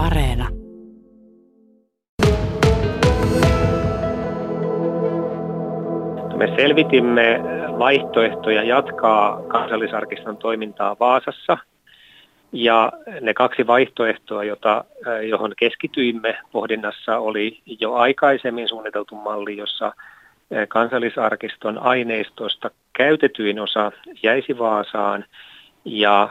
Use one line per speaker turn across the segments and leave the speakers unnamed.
Areena.
Me selvitimme vaihtoehtoja jatkaa kansallisarkiston toimintaa Vaasassa. Ja ne kaksi vaihtoehtoa, jota, johon keskityimme pohdinnassa, oli jo aikaisemmin suunniteltu malli, jossa kansallisarkiston aineistosta käytetyin osa jäisi Vaasaan ja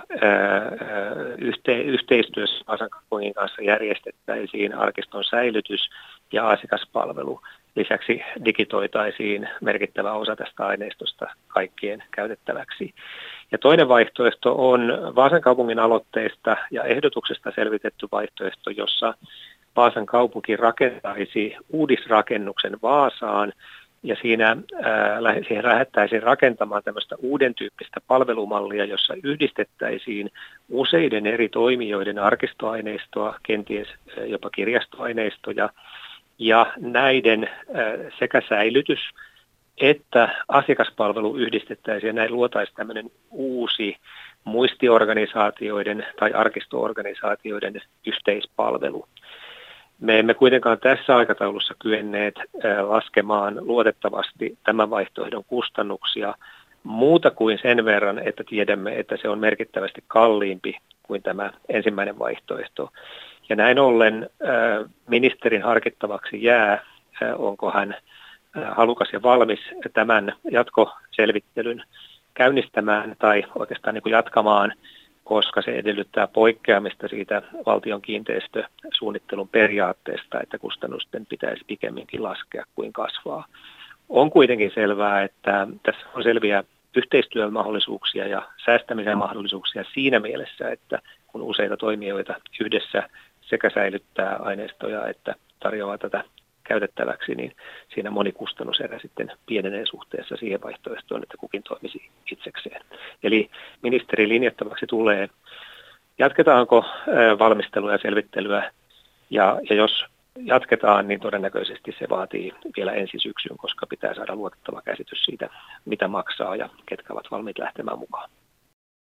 yhte, yhteistyössä Vaasan kaupungin kanssa järjestettäisiin arkiston säilytys ja asiakaspalvelu. Lisäksi digitoitaisiin merkittävä osa tästä aineistosta kaikkien käytettäväksi. Ja toinen vaihtoehto on Vaasan kaupungin aloitteista ja ehdotuksesta selvitetty vaihtoehto, jossa Vaasan kaupunki rakentaisi uudisrakennuksen Vaasaan ja siinä ää, siihen lähdettäisiin rakentamaan tämmöistä uuden tyyppistä palvelumallia, jossa yhdistettäisiin useiden eri toimijoiden arkistoaineistoa, kenties jopa kirjastoaineistoja, ja näiden sekä säilytys että asiakaspalvelu yhdistettäisiin ja näin luotaisiin tämmöinen uusi muistiorganisaatioiden tai arkistoorganisaatioiden yhteispalvelu. Me emme kuitenkaan tässä aikataulussa kyenneet laskemaan luotettavasti tämän vaihtoehdon kustannuksia muuta kuin sen verran, että tiedämme, että se on merkittävästi kalliimpi kuin tämä ensimmäinen vaihtoehto. Ja näin ollen ministerin harkittavaksi jää, onko hän halukas ja valmis tämän jatkoselvittelyn käynnistämään tai oikeastaan niin jatkamaan, koska se edellyttää poikkeamista siitä valtion kiinteistösuunnittelun periaatteesta, että kustannusten pitäisi pikemminkin laskea kuin kasvaa. On kuitenkin selvää, että tässä on selviä yhteistyömahdollisuuksia ja säästämisen mahdollisuuksia siinä mielessä, että kun useita toimijoita yhdessä sekä säilyttää aineistoja että tarjoaa tätä käytettäväksi, niin siinä monikustannuserä sitten pienenee suhteessa siihen vaihtoehtoon, että kukin toimisi itsekseen. Eli ministeri linjattavaksi tulee, jatketaanko valmistelua ja selvittelyä, ja, ja jos jatketaan, niin todennäköisesti se vaatii vielä ensi syksyn, koska pitää saada luotettava käsitys siitä, mitä maksaa ja ketkä ovat valmiit lähtemään mukaan.